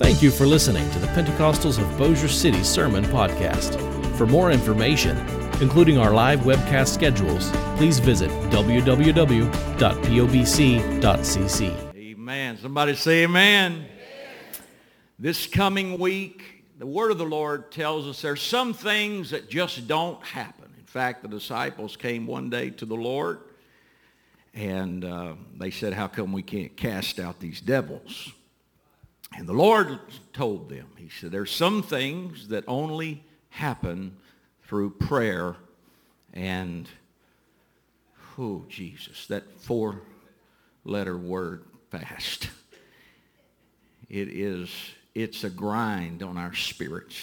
Thank you for listening to the Pentecostals of Bossier City Sermon Podcast. For more information, including our live webcast schedules, please visit www.pobc.cc. Amen. Somebody say amen. This coming week, the word of the Lord tells us there's some things that just don't happen. In fact, the disciples came one day to the Lord and uh, they said, how come we can't cast out these devils? And the Lord told them, he said, there's some things that only happen through prayer and, oh, Jesus, that four-letter word, fast. It is, it's a grind on our spirits.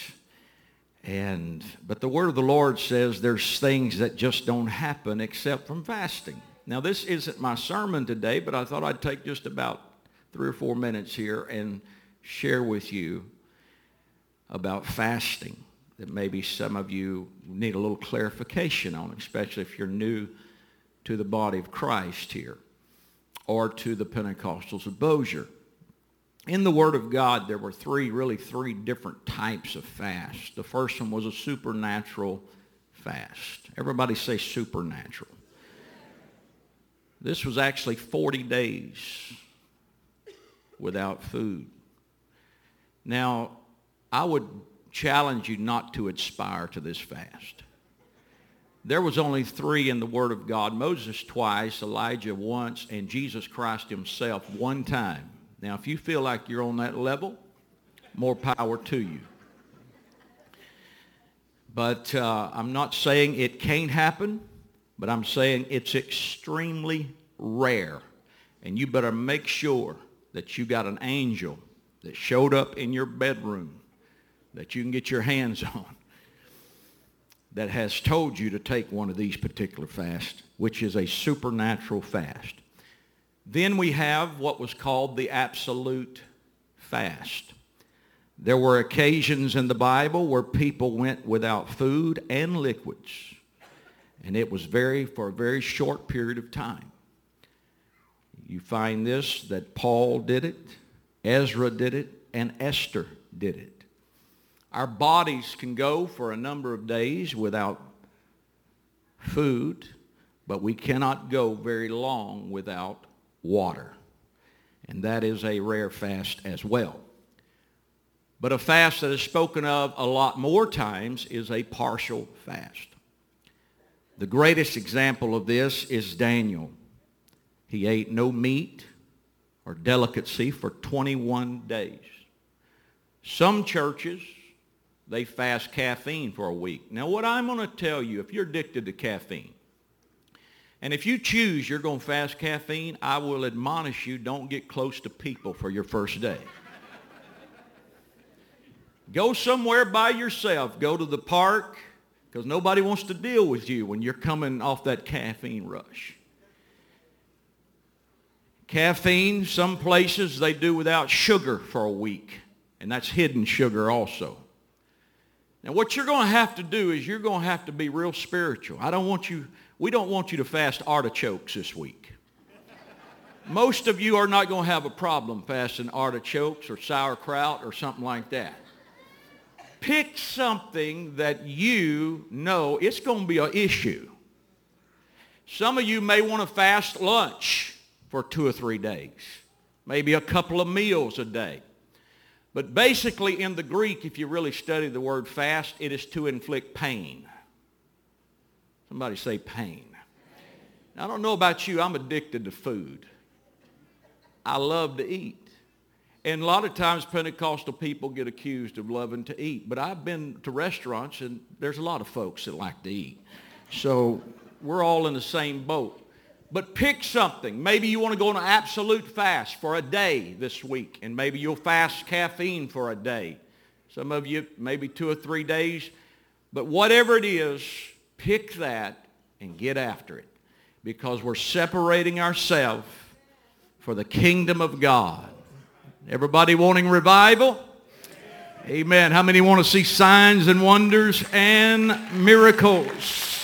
And, but the word of the Lord says there's things that just don't happen except from fasting. Now, this isn't my sermon today, but I thought I'd take just about three or four minutes here and share with you about fasting that maybe some of you need a little clarification on, especially if you're new to the body of Christ here or to the Pentecostals of Bossier. In the Word of God, there were three, really three different types of fast. The first one was a supernatural fast. Everybody say supernatural. This was actually 40 days without food. Now, I would challenge you not to aspire to this fast. There was only three in the Word of God. Moses twice, Elijah once, and Jesus Christ himself one time. Now, if you feel like you're on that level, more power to you. But uh, I'm not saying it can't happen, but I'm saying it's extremely rare. And you better make sure that you got an angel that showed up in your bedroom that you can get your hands on that has told you to take one of these particular fasts, which is a supernatural fast. Then we have what was called the absolute fast. There were occasions in the Bible where people went without food and liquids. And it was very, for a very short period of time. You find this, that Paul did it, Ezra did it, and Esther did it. Our bodies can go for a number of days without food, but we cannot go very long without water. And that is a rare fast as well. But a fast that is spoken of a lot more times is a partial fast. The greatest example of this is Daniel. He ate no meat or delicacy for 21 days. Some churches, they fast caffeine for a week. Now what I'm going to tell you, if you're addicted to caffeine, and if you choose you're going to fast caffeine, I will admonish you don't get close to people for your first day. Go somewhere by yourself. Go to the park because nobody wants to deal with you when you're coming off that caffeine rush. Caffeine, some places they do without sugar for a week, and that's hidden sugar also. Now what you're going to have to do is you're going to have to be real spiritual. I don't want you, we don't want you to fast artichokes this week. Most of you are not going to have a problem fasting artichokes or sauerkraut or something like that. Pick something that you know it's going to be an issue. Some of you may want to fast lunch for two or three days, maybe a couple of meals a day. But basically in the Greek, if you really study the word fast, it is to inflict pain. Somebody say pain. Now, I don't know about you, I'm addicted to food. I love to eat. And a lot of times Pentecostal people get accused of loving to eat. But I've been to restaurants and there's a lot of folks that like to eat. So we're all in the same boat. But pick something. Maybe you want to go on an absolute fast for a day this week, and maybe you'll fast caffeine for a day. Some of you, maybe two or three days. But whatever it is, pick that and get after it because we're separating ourselves for the kingdom of God. Everybody wanting revival? Amen. How many want to see signs and wonders and miracles?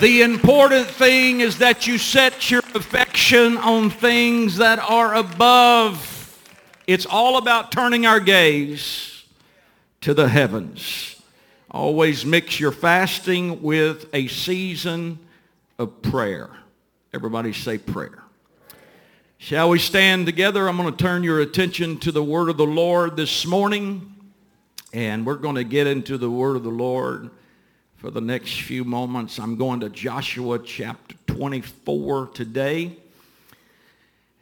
The important thing is that you set your affection on things that are above It's all about turning our gaze to the heavens. Always mix your fasting with a season of prayer. Everybody say prayer. Shall we stand together? I'm going to turn your attention to the word of the Lord this morning. And we're going to get into the word of the Lord for the next few moments. I'm going to Joshua chapter 24 today.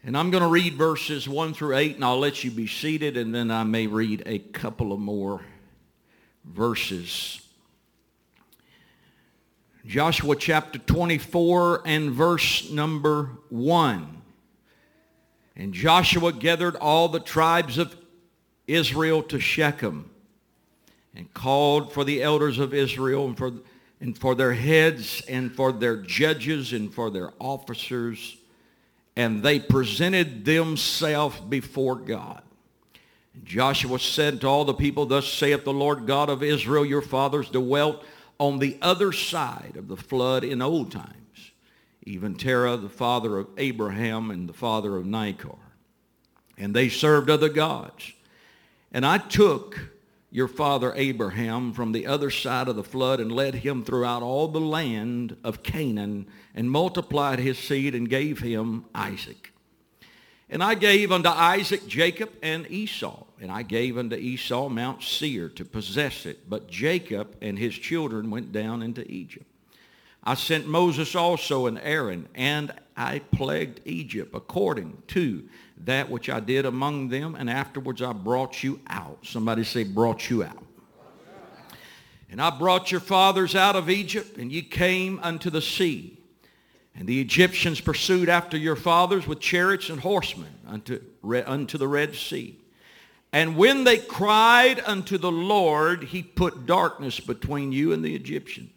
And I'm going to read verses 1 through 8, and I'll let you be seated, and then I may read a couple of more verses. Joshua chapter 24 and verse number 1. And Joshua gathered all the tribes of Israel to Shechem and called for the elders of Israel and for, and for their heads and for their judges and for their officers. And they presented themselves before God. And Joshua said to all the people, Thus saith the Lord God of Israel, your fathers dwelt on the other side of the flood in old times, even Terah, the father of Abraham and the father of Nachor. And they served other gods. And I took your father Abraham from the other side of the flood and led him throughout all the land of Canaan and multiplied his seed and gave him Isaac. And I gave unto Isaac Jacob and Esau. And I gave unto Esau Mount Seir to possess it. But Jacob and his children went down into Egypt. I sent Moses also and Aaron, and I plagued Egypt according to that which I did among them, and afterwards I brought you out. Somebody say, brought you out. And I brought your fathers out of Egypt, and ye came unto the sea. And the Egyptians pursued after your fathers with chariots and horsemen unto, unto the Red Sea. And when they cried unto the Lord, he put darkness between you and the Egyptians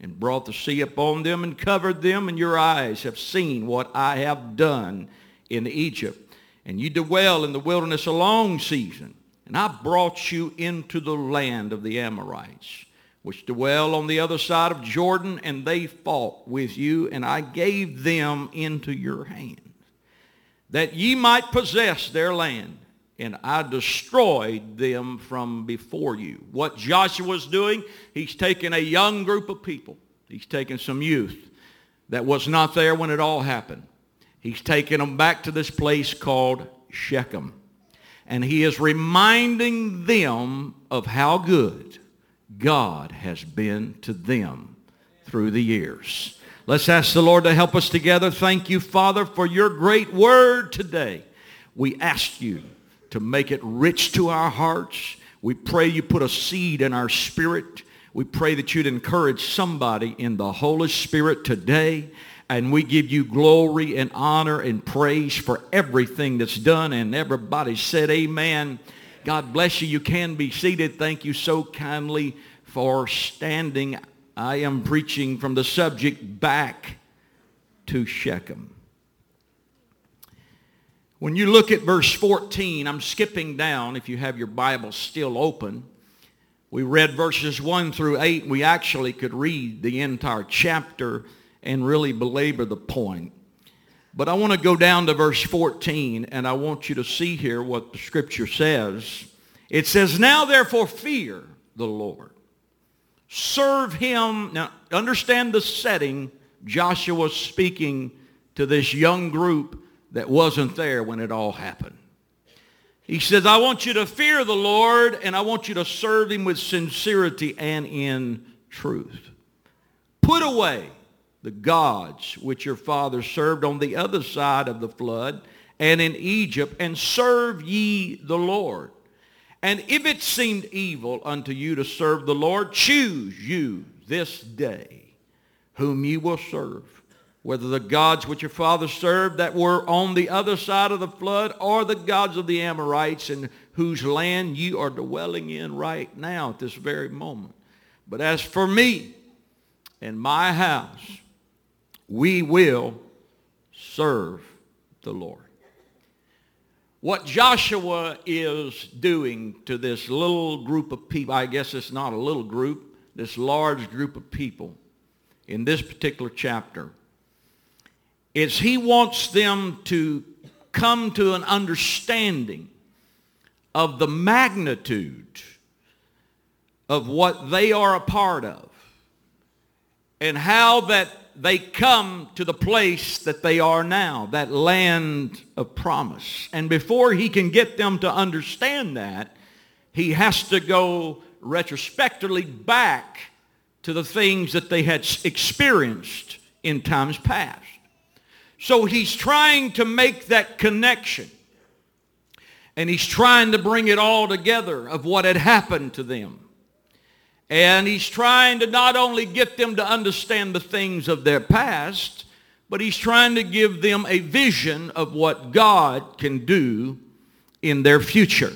and brought the sea upon them and covered them, and your eyes have seen what I have done in Egypt and you dwell in the wilderness a long season. And I brought you into the land of the Amorites, which dwell on the other side of Jordan, and they fought with you, and I gave them into your hand, that ye might possess their land. And I destroyed them from before you. What Joshua's doing, he's taking a young group of people. He's taking some youth that was not there when it all happened. He's taking them back to this place called Shechem. And he is reminding them of how good God has been to them through the years. Let's ask the Lord to help us together. Thank you, Father, for your great word today. We ask you to make it rich to our hearts. We pray you put a seed in our spirit. We pray that you'd encourage somebody in the Holy Spirit today and we give you glory and honor and praise for everything that's done. And everybody said amen. God bless you. You can be seated. Thank you so kindly for standing. I am preaching from the subject back to Shechem. When you look at verse 14, I'm skipping down if you have your Bible still open. We read verses 1 through 8. We actually could read the entire chapter and really belabor the point. But I want to go down to verse 14, and I want you to see here what the scripture says. It says, Now therefore fear the Lord. Serve him. Now understand the setting. Joshua speaking to this young group that wasn't there when it all happened. He says, I want you to fear the Lord, and I want you to serve him with sincerity and in truth. Put away the gods which your fathers served on the other side of the flood and in Egypt, and serve ye the Lord. And if it seemed evil unto you to serve the Lord, choose you this day whom ye will serve, whether the gods which your fathers served that were on the other side of the flood, or the gods of the Amorites in whose land ye are dwelling in right now at this very moment. But as for me and my house, we will serve the Lord. What Joshua is doing to this little group of people, I guess it's not a little group, this large group of people in this particular chapter, is he wants them to come to an understanding of the magnitude of what they are a part of and how that they come to the place that they are now, that land of promise. And before he can get them to understand that, he has to go retrospectively back to the things that they had experienced in times past. So he's trying to make that connection. And he's trying to bring it all together of what had happened to them. And he's trying to not only get them to understand the things of their past, but he's trying to give them a vision of what God can do in their future.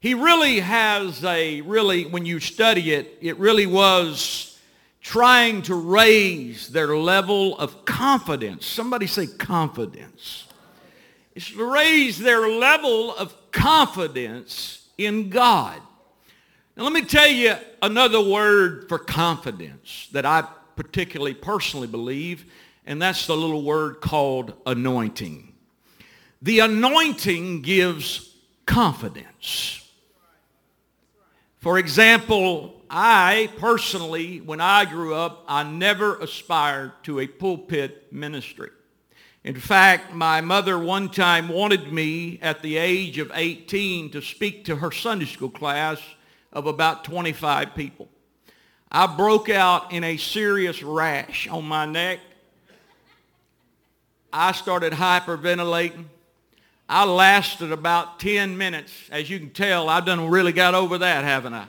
He really has a, really, when you study it, it really was trying to raise their level of confidence. Somebody say confidence. It's to raise their level of confidence in God. Now let me tell you another word for confidence that I particularly personally believe, and that's the little word called anointing. The anointing gives confidence. For example, I personally, when I grew up, I never aspired to a pulpit ministry. In fact, my mother one time wanted me at the age of 18 to speak to her Sunday school class of about 25 people. I broke out in a serious rash on my neck. I started hyperventilating. I lasted about 10 minutes. As you can tell, I've done really got over that, haven't I?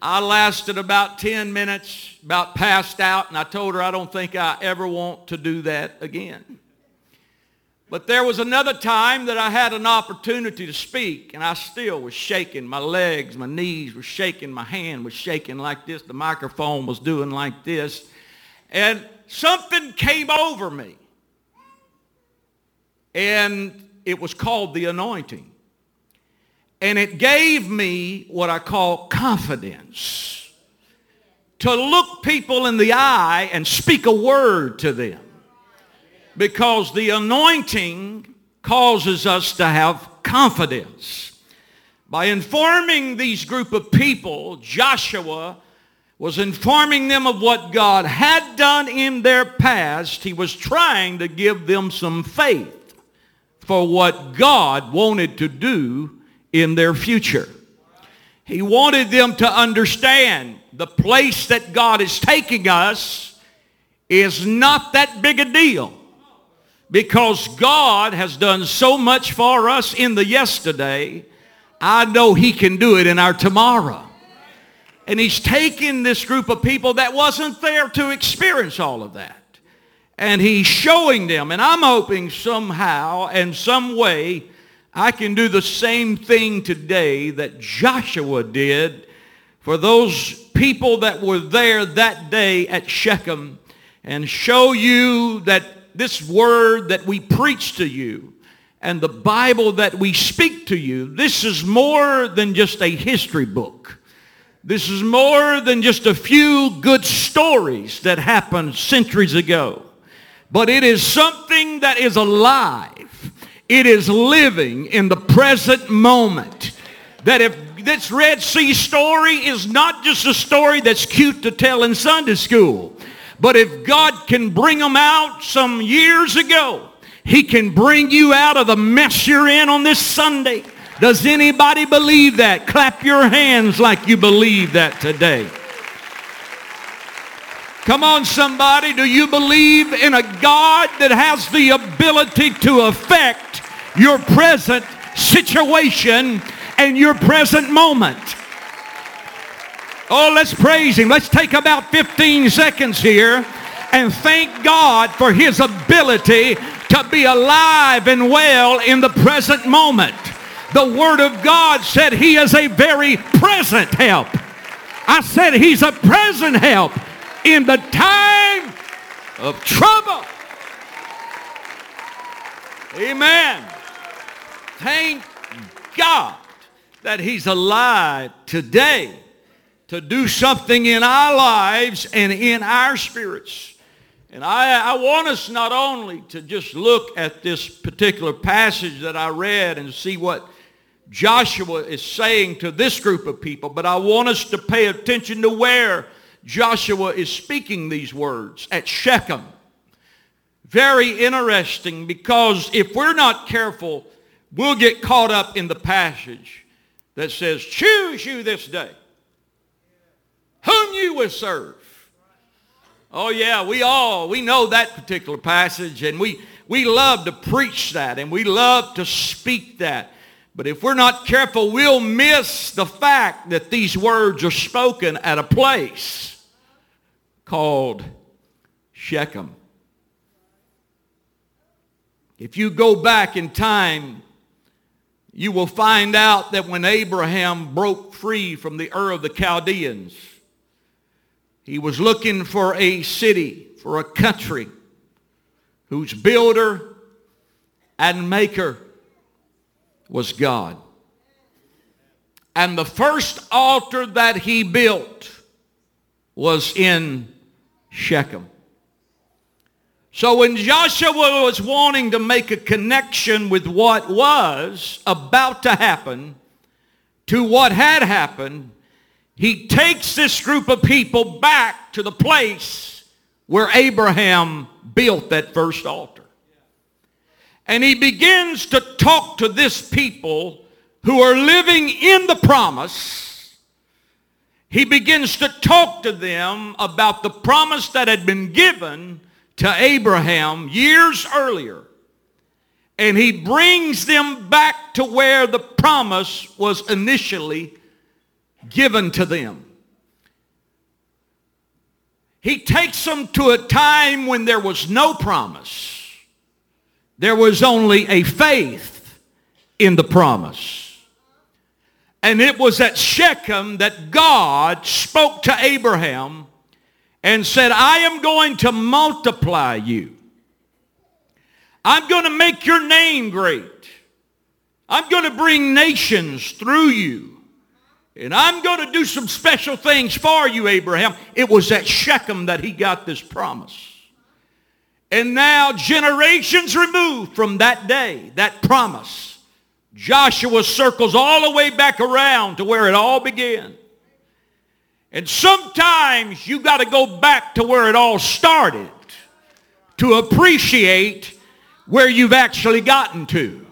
I lasted about 10 minutes, about passed out, and I told her I don't think I ever want to do that again. But there was another time that I had an opportunity to speak, and I still was shaking. My legs, my knees were shaking, my hand was shaking like this. The microphone was doing like this. And something came over me. And it was called the anointing. And it gave me what I call confidence. To look people in the eye and speak a word to them because the anointing causes us to have confidence. By informing these group of people, Joshua was informing them of what God had done in their past. He was trying to give them some faith for what God wanted to do in their future. He wanted them to understand the place that God is taking us is not that big a deal because God has done so much for us in the yesterday, I know he can do it in our tomorrow. And he's taken this group of people that wasn't there to experience all of that. And he's showing them, and I'm hoping somehow and some way I can do the same thing today that Joshua did for those people that were there that day at Shechem and show you that this word that we preach to you and the Bible that we speak to you, this is more than just a history book. This is more than just a few good stories that happened centuries ago. But it is something that is alive. It is living in the present moment. That if this Red Sea story is not just a story that's cute to tell in Sunday school, but if God can bring them out some years ago, he can bring you out of the mess you're in on this Sunday. Does anybody believe that? Clap your hands like you believe that today. Come on, somebody. Do you believe in a God that has the ability to affect your present situation and your present moment? Oh, let's praise him. Let's take about 15 seconds here and thank God for his ability to be alive and well in the present moment. The Word of God said he is a very present help. I said he's a present help in the time of trouble. Amen. Thank God that he's alive today to do something in our lives and in our spirits. And I, I, want us not only to just look at this particular passage that I read and see what Joshua is saying to this group of people, but I want us to pay attention to where Joshua is speaking these words, at Shechem. Very interesting because if we're not careful, we'll get caught up in the passage that says, choose you this day you will serve. Oh yeah, we all, we know that particular passage and we, we love to preach that and we love to speak that. But if we're not careful, we'll miss the fact that these words are spoken at a place called Shechem. If you go back in time, you will find out that when Abraham broke free from the Ur of the Chaldeans, he was looking for a city, for a country whose builder and maker was God. And the first altar that he built was in Shechem. So when Joshua was wanting to make a connection with what was about to happen to what had happened, he takes this group of people back to the place where Abraham built that first altar. And he begins to talk to this people who are living in the promise. He begins to talk to them about the promise that had been given to Abraham years earlier. And he brings them back to where the promise was initially given to them. He takes them to a time when there was no promise. There was only a faith in the promise. And it was at Shechem that God spoke to Abraham and said, I am going to multiply you. I'm going to make your name great. I'm going to bring nations through you. And I'm going to do some special things for you, Abraham. It was at Shechem that he got this promise. And now, generations removed from that day, that promise, Joshua circles all the way back around to where it all began. And sometimes you got to go back to where it all started to appreciate where you've actually gotten to.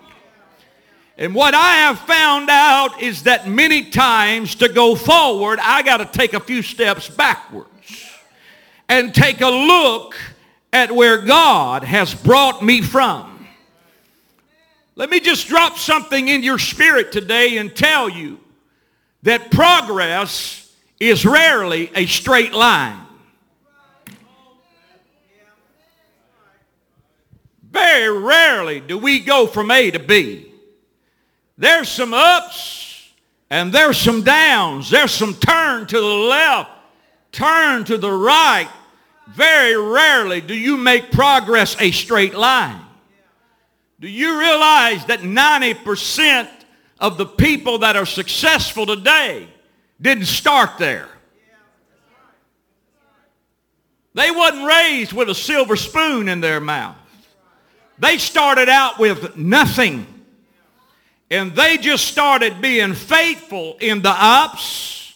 And what I have found out is that many times to go forward, I got to take a few steps backwards and take a look at where God has brought me from. Let me just drop something in your spirit today and tell you that progress is rarely a straight line. Very rarely do we go from A to B. There's some ups and there's some downs. There's some turn to the left, turn to the right. Very rarely do you make progress a straight line. Do you realize that 90% of the people that are successful today didn't start there? They wasn't raised with a silver spoon in their mouth. They started out with nothing. And they just started being faithful in the ups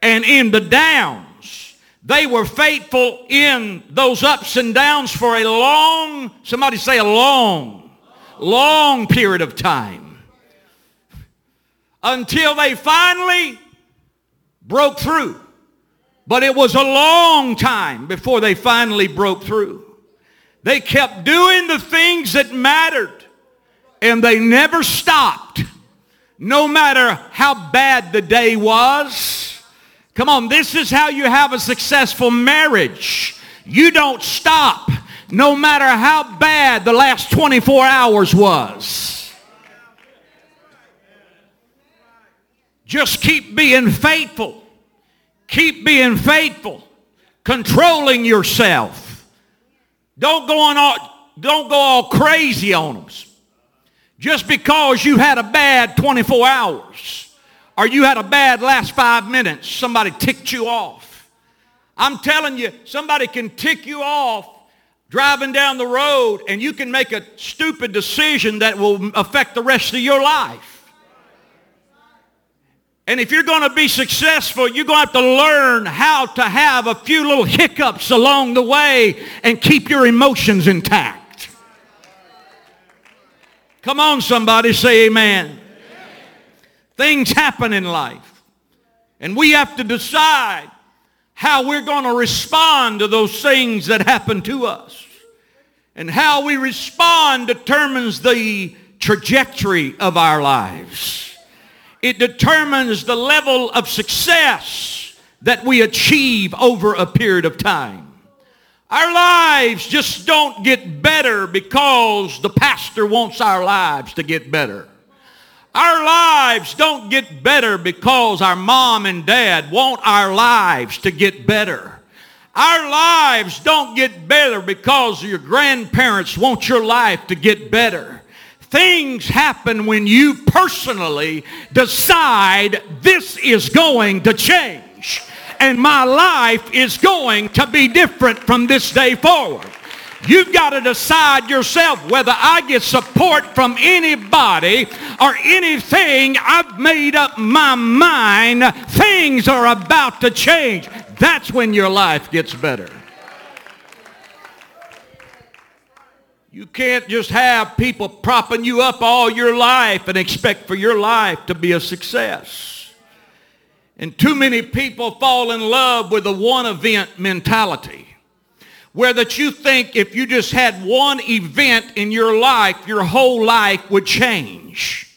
and in the downs. They were faithful in those ups and downs for a long, somebody say a long, long period of time. Until they finally broke through. But it was a long time before they finally broke through. They kept doing the things that mattered and they never stopped, no matter how bad the day was. Come on, this is how you have a successful marriage. You don't stop, no matter how bad the last 24 hours was. Just keep being faithful. Keep being faithful. Controlling yourself. Don't go on all, don't go all crazy on them. Just because you had a bad 24 hours or you had a bad last five minutes, somebody ticked you off. I'm telling you, somebody can tick you off driving down the road and you can make a stupid decision that will affect the rest of your life. And if you're going to be successful, you're going to have to learn how to have a few little hiccups along the way and keep your emotions intact. Come on, somebody, say amen. amen. Things happen in life. And we have to decide how we're going to respond to those things that happen to us. And how we respond determines the trajectory of our lives. It determines the level of success that we achieve over a period of time. Our lives just don't get better because the pastor wants our lives to get better. Our lives don't get better because our mom and dad want our lives to get better. Our lives don't get better because your grandparents want your life to get better. Things happen when you personally decide this is going to change and my life is going to be different from this day forward. You've got to decide yourself whether I get support from anybody or anything. I've made up my mind. Things are about to change. That's when your life gets better. You can't just have people propping you up all your life and expect for your life to be a success. And too many people fall in love with a one event mentality where that you think if you just had one event in your life, your whole life would change.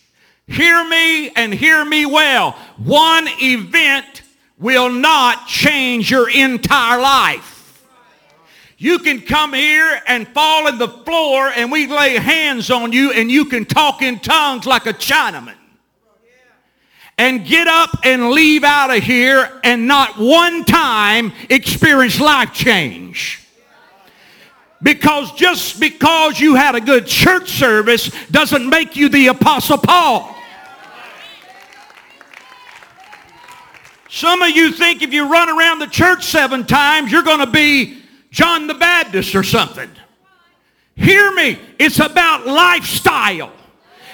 Hear me and hear me well. One event will not change your entire life. You can come here and fall in the floor and we lay hands on you and you can talk in tongues like a Chinaman. And get up and leave out of here and not one time experience life change. Because just because you had a good church service doesn't make you the Apostle Paul. Some of you think if you run around the church seven times, you're going to be John the Baptist or something. Hear me. It's about lifestyle.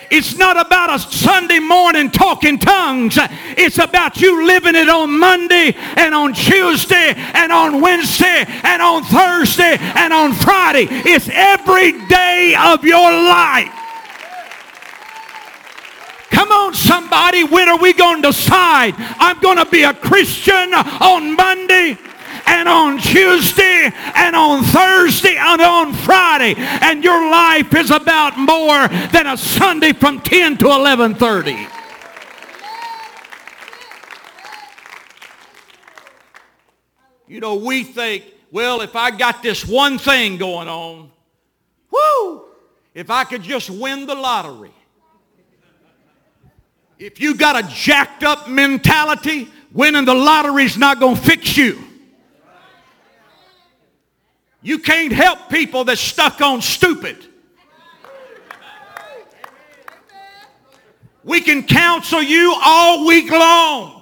It's not about a Sunday morning talking tongues. It's about you living it on Monday and on Tuesday and on Wednesday and on Thursday and on Friday. It's every day of your life. Come on, somebody. When are we going to decide I'm going to be a Christian on Monday? And on Tuesday and on Thursday and on Friday. And your life is about more than a Sunday from 10 to 11.30. You know, we think, well, if I got this one thing going on, whoo, if I could just win the lottery. If you got a jacked up mentality, winning the lottery's not going to fix you. You can't help people that's stuck on stupid. We can counsel you all week long.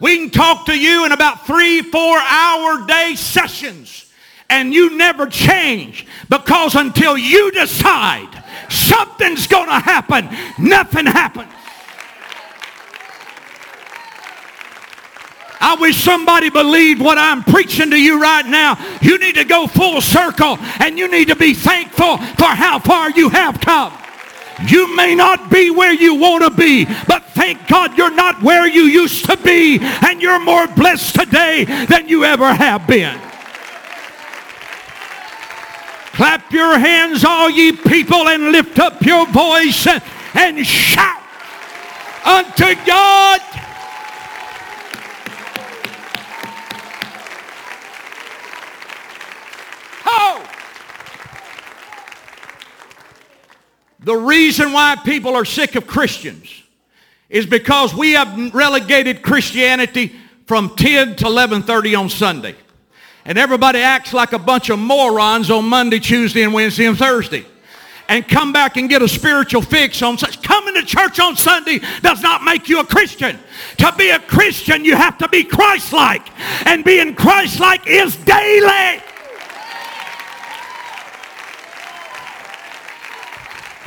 We can talk to you in about three, four hour day sessions and you never change because until you decide something's going to happen, nothing happens. I wish somebody believed what I'm preaching to you right now. You need to go full circle and you need to be thankful for how far you have come. You may not be where you want to be, but thank God you're not where you used to be and you're more blessed today than you ever have been. Clap your hands, all ye people, and lift up your voice and, shout unto God. The reason why people are sick of Christians is because we have relegated Christianity from 10 to 11.30 on Sunday. And everybody acts like a bunch of morons on Monday, Tuesday, and Wednesday and Thursday. And come back and get a spiritual fix on such. Coming to church on Sunday does not make you a Christian. To be a Christian, you have to be Christ-like. And being Christ-like is daily.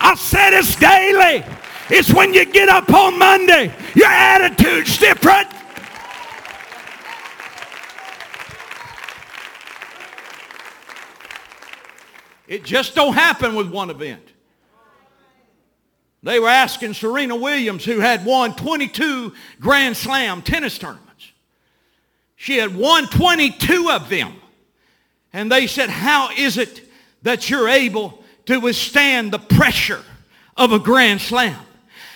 I said it's daily. It's when you get up on Monday, Your attitude's different. It just don't happen with one event. They were asking Serena Williams, who had won 22 Grand Slam tennis tournaments. She had won 22 of them. And they said, how is it that you're able to withstand the pressure of a Grand Slam?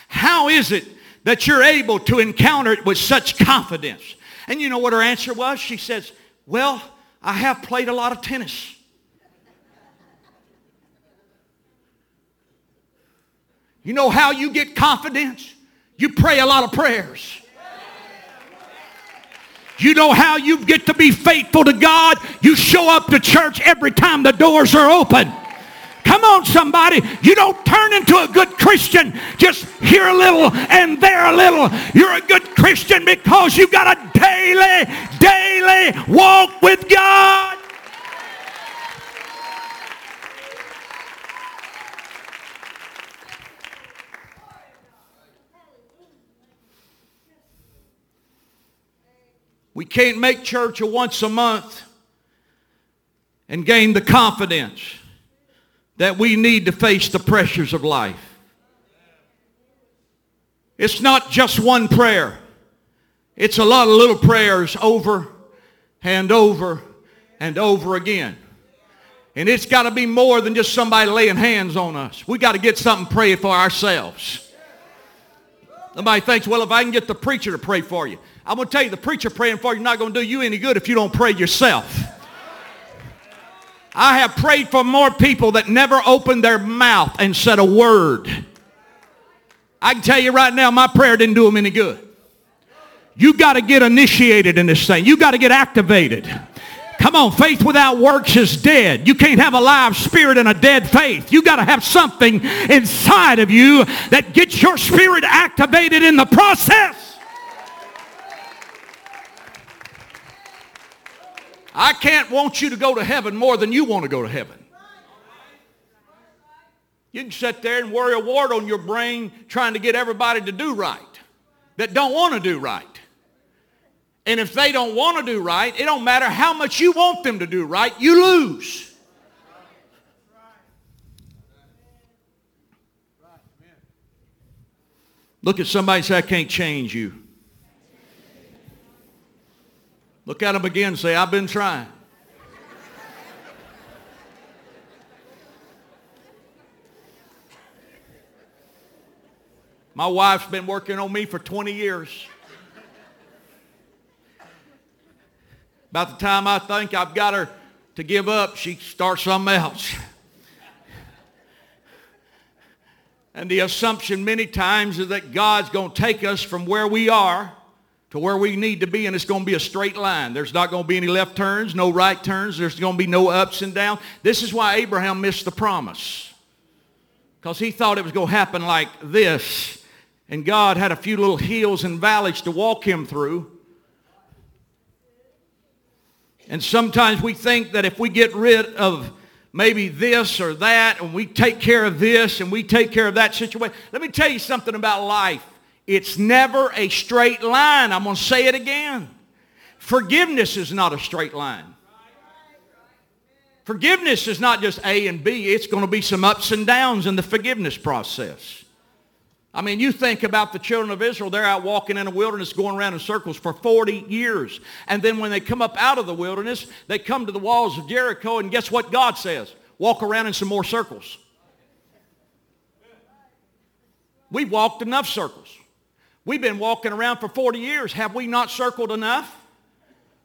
How is it that you're able to encounter it with such confidence? And you know what her answer was? She says, well, I have played a lot of tennis. You know how you get confidence? You pray a lot of prayers. You know how you get to be faithful to God? You show up to church every time the doors are open. Come on, somebody. You don't turn into a good Christian just here a little and there a little. You're a good Christian because you've got a daily, daily walk with God. We can't make church a once a month and gain the confidence that we need to face the pressures of life. It's not just one prayer. It's a lot of little prayers over and over and over again. And it's got to be more than just somebody laying hands on us. We got to get something prayed for ourselves. Somebody thinks, well, if I can get the preacher to pray for you. I'm going to tell you, the preacher praying for you not going to do you any good if you don't pray yourself. I have prayed for more people that never opened their mouth and said a word. I can tell you right now, my prayer didn't do them any good. You got to get initiated in this thing. You got to get activated. Come on, faith without works is dead. You can't have a live spirit and a dead faith. You got to have something inside of you that gets your spirit activated in the process. I can't want you to go to heaven more than you want to go to heaven. You can sit there and worry a wart on your brain trying to get everybody to do right that don't want to do right. And if they don't want to do right, it don't matter how much you want them to do right, you lose. Look at somebody and say, I can't change you. Look at them again and say, I've been trying. My wife's been working on me for 20 years. About the time I think I've got her to give up, she starts something else. And the assumption many times is that God's going to take us from where we are to where we need to be, and it's going to be a straight line. There's not going to be any left turns, no right turns. There's going to be no ups and downs. This is why Abraham missed the promise. Because he thought it was going to happen like this, and God had a few little hills and valleys to walk him through. And sometimes we think that if we get rid of maybe this or that, and we take care of this, and we take care of that situation. Let me tell you something about life. It's never a straight line. I'm going to say it again. Forgiveness is not a straight line. Forgiveness is not just A and B. It's going to be some ups and downs in the forgiveness process. I mean, you think about the children of Israel. They're out walking in a wilderness going around in circles for 40 years. And then when they come up out of the wilderness, they come to the walls of Jericho. And guess what God says? Walk around in some more circles. We've walked enough circles. We've been walking around for 40 years. Have we not circled enough?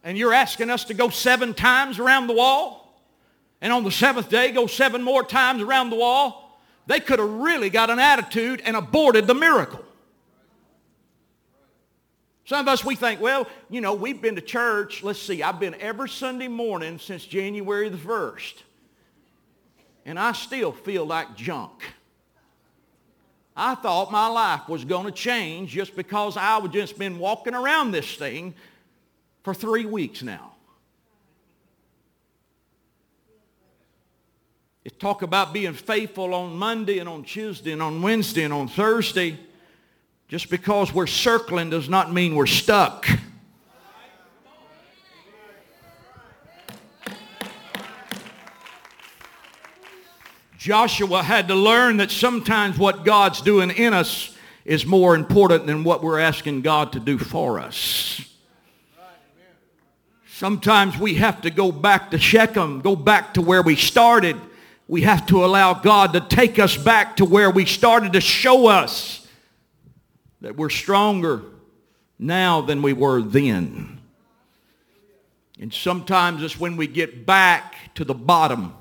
And you're asking us to go seven times around the wall? And on the seventh day, go seven more times around the wall? They could have really got an attitude and aborted the miracle. Some of us, we think, well, you know, we've been to church. Let's see, I've been every Sunday morning since January the 1st. And I still feel like junk. I thought my life was going to change just because I would just been walking around this thing for three weeks now. It talk about being faithful on Monday and on Tuesday and on Wednesday and on Thursday. Just because we're circling does not mean we're stuck. Joshua had to learn that sometimes what God's doing in us is more important than what we're asking God to do for us. Sometimes we have to go back to Shechem, go back to where we started. We have to allow God to take us back to where we started to show us that we're stronger now than we were then. And sometimes it's when we get back to the bottom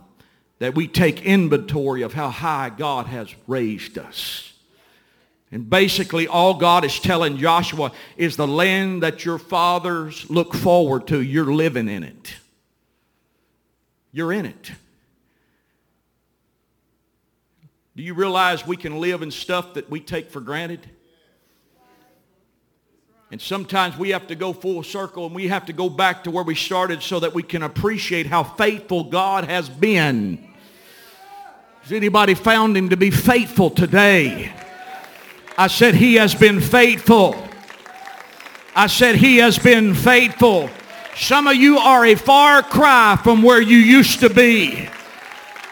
that we take inventory of how high God has raised us. And basically all God is telling Joshua is the land that your fathers look forward to, you're living in it. You're in it. Do you realize we can live in stuff that we take for granted? And sometimes we have to go full circle and we have to go back to where we started so that we can appreciate how faithful God has been. Has anybody found him to be faithful today? I said he has been faithful. I said he has been faithful. Some of you are a far cry from where you used to be.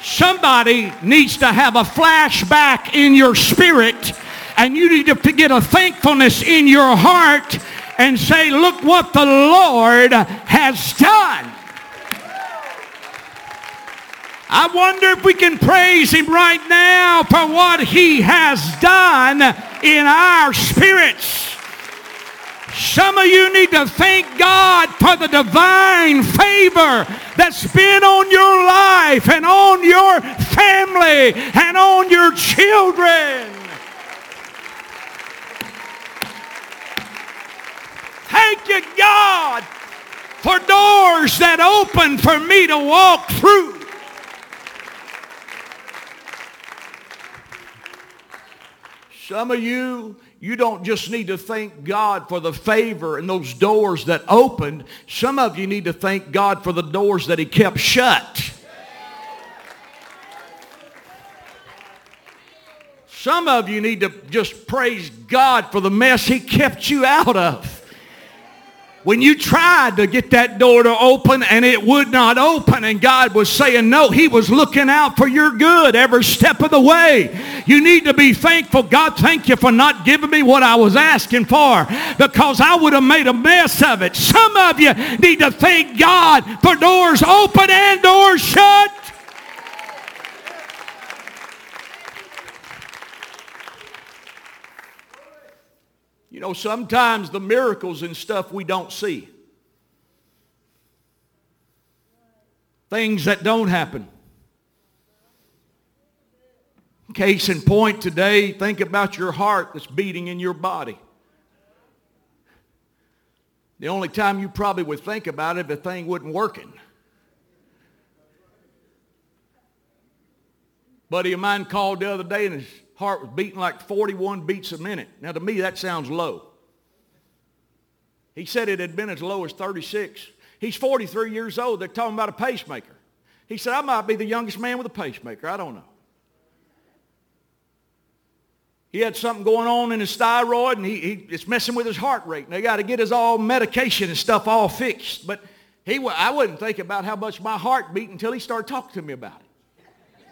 Somebody needs to have a flashback in your spirit and you need to get a thankfulness in your heart and say, look what the Lord has done. I wonder if we can praise him right now for what he has done in our spirits. Some of you need to thank God for the divine favor that's been on your life and on your family and on your children. Thank you, God, for doors that open for me to walk through. Some of you, you don't just need to thank God for the favor and those doors that opened. Some of you need to thank God for the doors that he kept shut. Some of you need to just praise God for the mess he kept you out of. When you tried to get that door to open and it would not open and God was saying no, he was looking out for your good every step of the way. You need to be thankful. God, thank you for not giving me what I was asking for because I would have made a mess of it. Some of you need to thank God for doors open and doors shut. You know, sometimes the miracles and stuff we don't see. Things that don't happen. Case in point today, think about your heart that's beating in your body. The only time you probably would think about it if the thing wasn't working. Buddy of mine called the other day and heart was beating like 41 beats a minute. Now to me that sounds low. He said it had been as low as 36. He's 43 years old. They're talking about a pacemaker. He said, I might be the youngest man with a pacemaker. I don't know. He had something going on in his thyroid and he, he it's messing with his heart rate. And they got to get his all medication and stuff all fixed. But he, I wouldn't think about how much my heart beat until he started talking to me about it.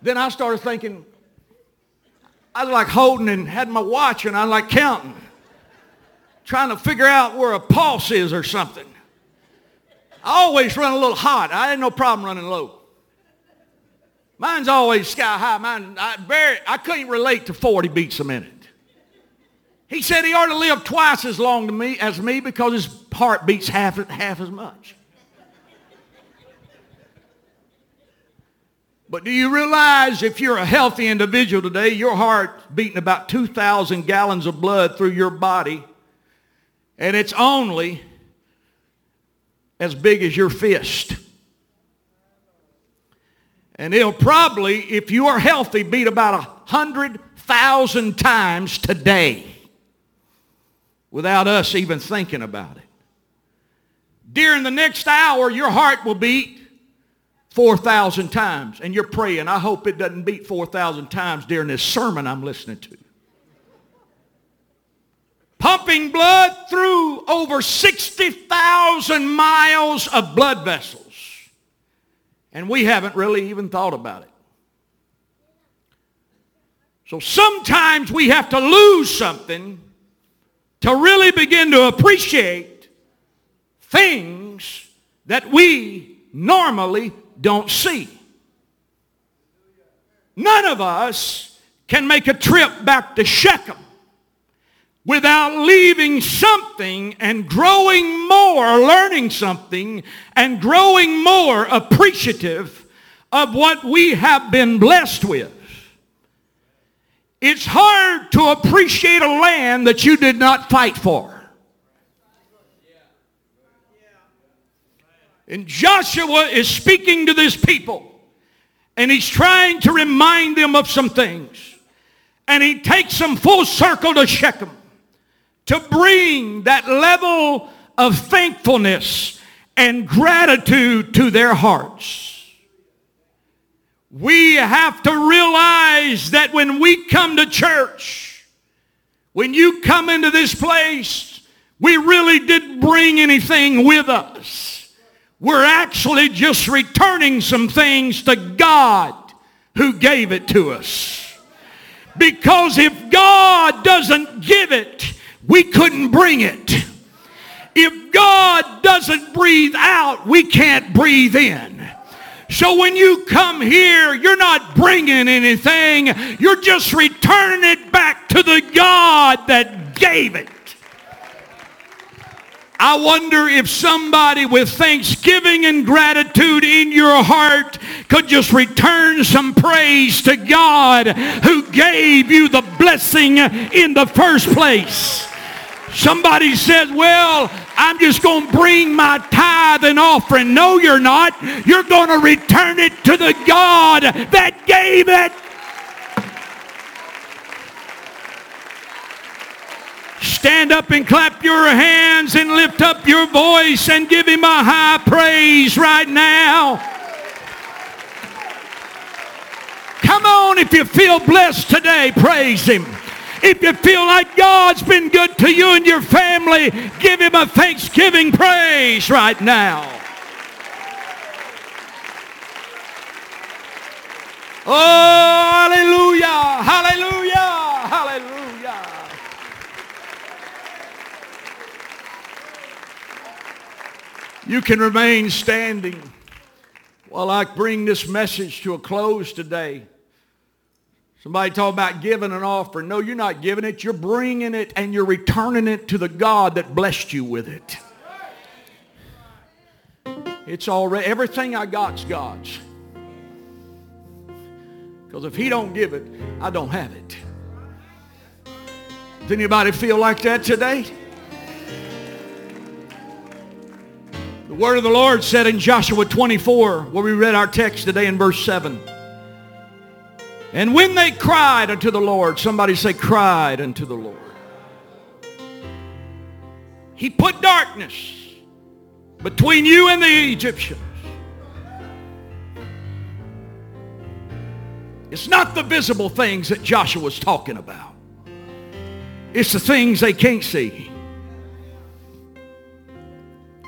then I started thinking, I was like holding and had my watch and I was like counting, trying to figure out where a pulse is or something. I always run a little hot. I had no problem running low. Mine's always sky high. Mine, I, very, I couldn't relate to 40 beats a minute. He said he ought to live twice as long to me as me because his heart beats half, half as much. But do you realize if you're a healthy individual today, your heart's beating about 2,000 gallons of blood through your body, and it's only as big as your fist. And it'll probably, if you are healthy, beat about a 100,000 times today without us even thinking about it. During the next hour, your heart will beat 4,000 times. And you're praying, I hope it doesn't beat 4,000 times during this sermon I'm listening to. pumping blood through over 60,000 miles of blood vessels. And we haven't really even thought about it. So sometimes we have to lose something to really begin to appreciate things that we normally don't see. None of us can make a trip back to Shechem without leaving something and growing more, learning something, and growing more appreciative of what we have been blessed with. It's hard to appreciate a land that you did not fight for. And Joshua is speaking to this people. And he's trying to remind them of some things. And he takes them full circle to Shechem to bring that level of thankfulness and gratitude to their hearts. We have to realize that when we come to church, when you come into this place, we really didn't bring anything with us. We're actually just returning some things to God who gave it to us. Because if God doesn't give it, we couldn't bring it. If God doesn't breathe out, we can't breathe in. So when you come here, you're not bringing anything. You're just returning it back to the God that gave it. I wonder if somebody with thanksgiving and gratitude in your heart could just return some praise to God who gave you the blessing in the first place. Somebody says, well, I'm just going to bring my tithe and offering. No, you're not. You're going to return it to the God that gave it. Stand up and clap your hands and lift up your voice and give him a high praise right now. Come on, if you feel blessed today, praise him. If you feel like God's been good to you and your family, give him a thanksgiving praise right now. Oh, hallelujah, hallelujah, hallelujah. You can remain standing while I bring this message to a close today. Somebody talk about giving an offering. No, you're not giving it. You're bringing it and you're returning it to the God that blessed you with it. It's already, everything I got's God's. Because if he don't give it, I don't have it. Does anybody feel like that today? Word of the Lord said in Joshua 24, where we read our text today in verse 7. And when they cried unto the Lord, somebody say cried unto the Lord. He put darkness between you and the Egyptians. It's not the visible things that Joshua's talking about. It's the things they can't see.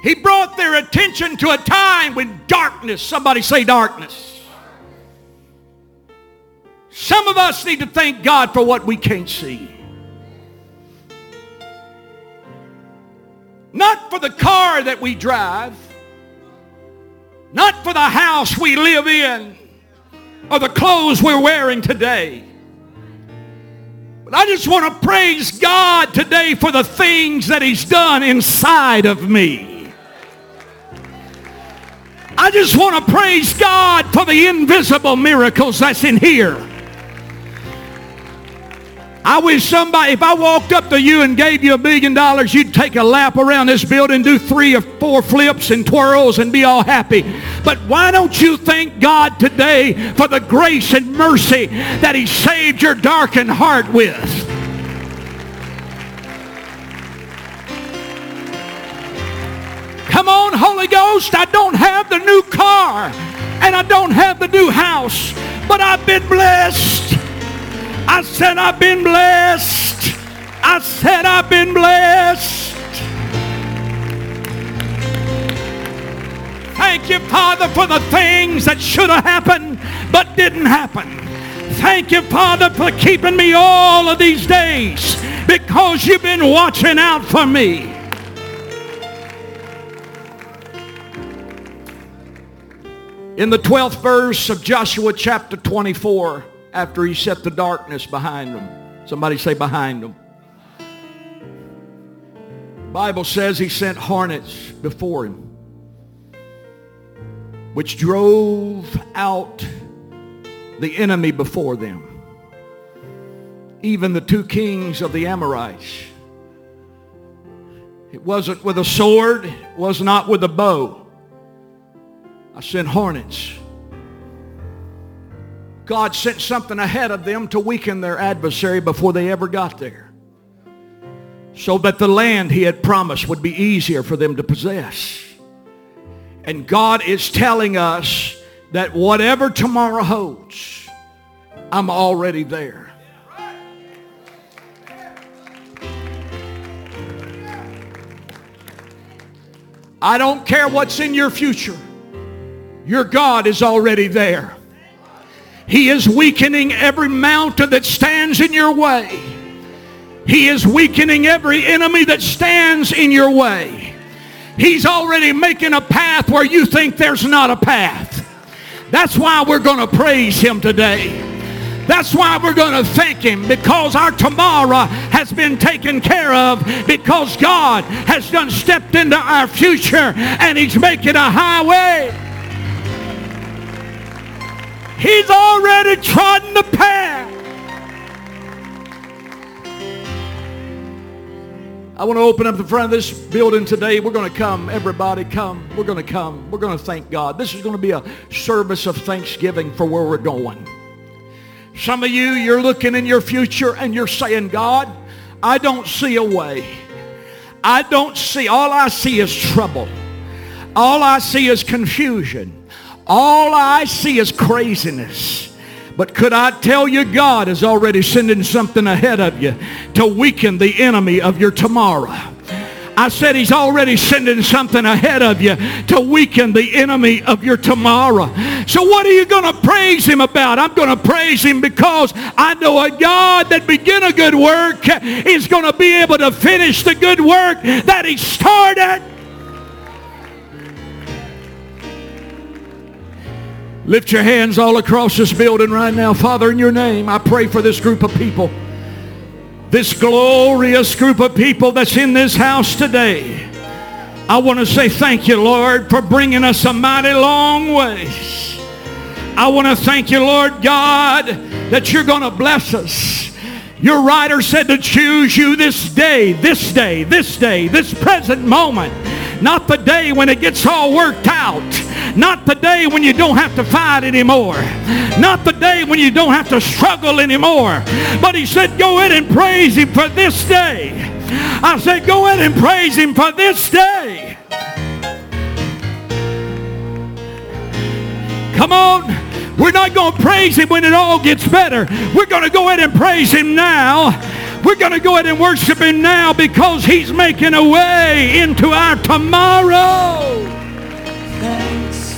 He brought their attention to a time when darkness, somebody say darkness, some of us need to thank God for what we can't see. Not for the car that we drive. Not for the house we live in. Or the clothes we're wearing today. But I just want to praise God today for the things that he's done inside of me. I just want to praise God for the invisible miracles that's in here. I wish somebody, if I walked up to you and gave you a billion dollars, you'd take a lap around this building, do three or four flips and twirls and be all happy. But why don't you thank God today for the grace and mercy that he saved your darkened heart with? Come on, Holy Ghost, I don't have the new car and I don't have the new house, but I've been blessed I said, I've been blessed. I said I've been blessed. Thank you, Father, for the things that should have happened but didn't happen. Thank you, Father, for keeping me all of these days because you've been watching out for me. In the 12th verse of Joshua chapter 24, after he set the darkness behind them. Somebody say behind them. Bible says he sent hornets before him, which drove out the enemy before them. Even the two kings of the Amorites. It wasn't with a sword, it was not with a bow. I sent hornets. God sent something ahead of them to weaken their adversary before they ever got there. So that the land he had promised would be easier for them to possess. And God is telling us that whatever tomorrow holds, I'm already there. I don't care what's in your future. Your God is already there. He is weakening every mountain that stands in your way. He is weakening every enemy that stands in your way. He's already making a path where you think there's not a path. That's why we're going to praise him today. That's why we're going to thank him because our tomorrow has been taken care of because God has done stepped into our future and he's making a highway. He's already trodden the path. I want to open up the front of this building today. We're going to come. Everybody come. We're going to come. We're going to thank God. This is going to be a service of thanksgiving for where we're going. Some of you, you're looking in your future and you're saying, God, I don't see a way. I don't see, all I see is trouble. All I see is confusion. All I see is craziness. But could I tell you God is already sending something ahead of you to weaken the enemy of your tomorrow. I said he's already sending something ahead of you to weaken the enemy of your tomorrow. So what are you going to praise him about? I'm going to praise him because I know a God that began a good work is going to be able to finish the good work that he started. Lift your hands all across this building right now. Father, in your name, I pray for this group of people. This glorious group of people that's in this house today. I want to say thank you, Lord, for bringing us a mighty long ways. I want to thank you, Lord God, that you're going to bless us. Your writer said to choose you this day, this day, this day, this present moment not the day when it gets all worked out. Not the day when you don't have to fight anymore. Not the day when you don't have to struggle anymore. But he said, go in and praise him for this day. I said, go in and praise him for this day. Come on. We're not going to praise him when it all gets better. We're going to go in and praise him now we're going to go ahead and worship him now because he's making a way into our tomorrow. Thanks.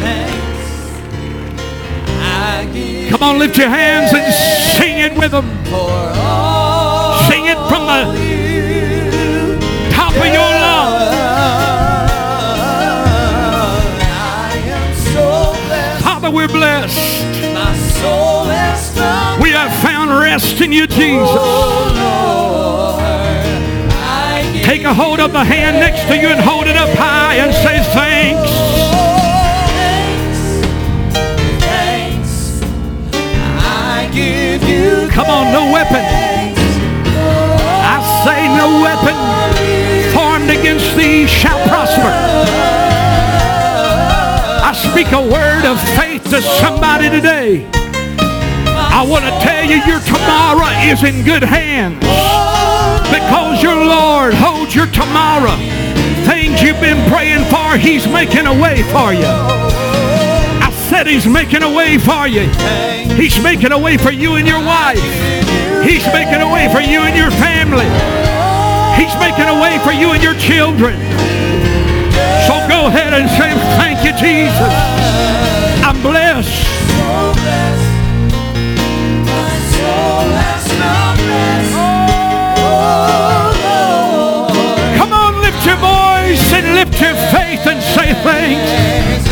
Thanks. Come on, lift your hands and sing it with them. Sing it from the top of your lungs. Father, we're blessed. Have found rest in you, Jesus. Take a hold of the hand next to you and hold it up high and say thanks. Come on, no weapon. I say no weapon formed against thee shall prosper. I speak a word of faith to somebody today. I want to tell you your tomorrow is in good hands because your Lord holds your tomorrow. Things you've been praying for, he's making a way for you. I said he's making a way for you. He's making a way for you and your wife. He's making a way for you and your family. He's making a way for you and your children. So go ahead and say, thank you, Jesus. I'm blessed. Come on, lift your voice and lift your faith and say thanks.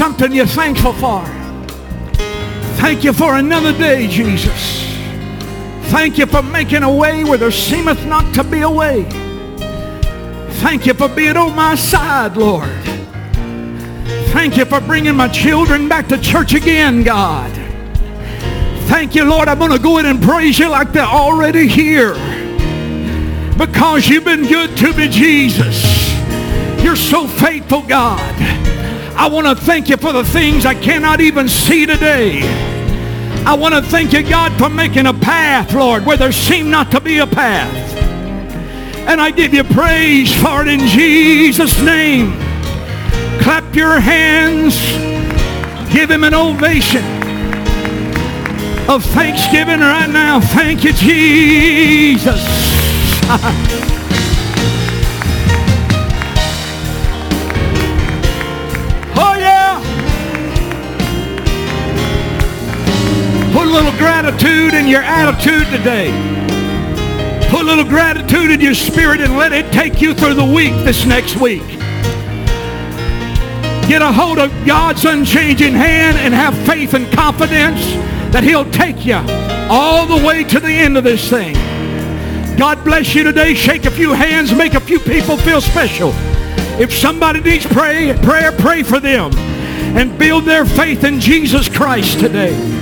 Something you're thankful for. Thank you for another day, Jesus. Thank you for making a way where there seemeth not to be a way. Thank you for being on my side, Lord. Thank you for bringing my children back to church again, God. Thank you, Lord. I'm going to go in and praise you like they're already here. Because you've been good to me, Jesus. You're so faithful, God. I want to thank you for the things I cannot even see today. I want to thank you, God, for making a path, Lord, where there seemed not to be a path. And I give you praise for it in Jesus' name. Clap your hands. Give him an ovation of thanksgiving right now. Thank you, Jesus. gratitude in your attitude today. Put a little gratitude in your spirit and let it take you through the week this next week. Get a hold of God's unchanging hand and have faith and confidence that he'll take you all the way to the end of this thing. God bless you today. Shake a few hands. Make a few people feel special. If somebody needs pray, prayer, pray for them. And build their faith in Jesus Christ today.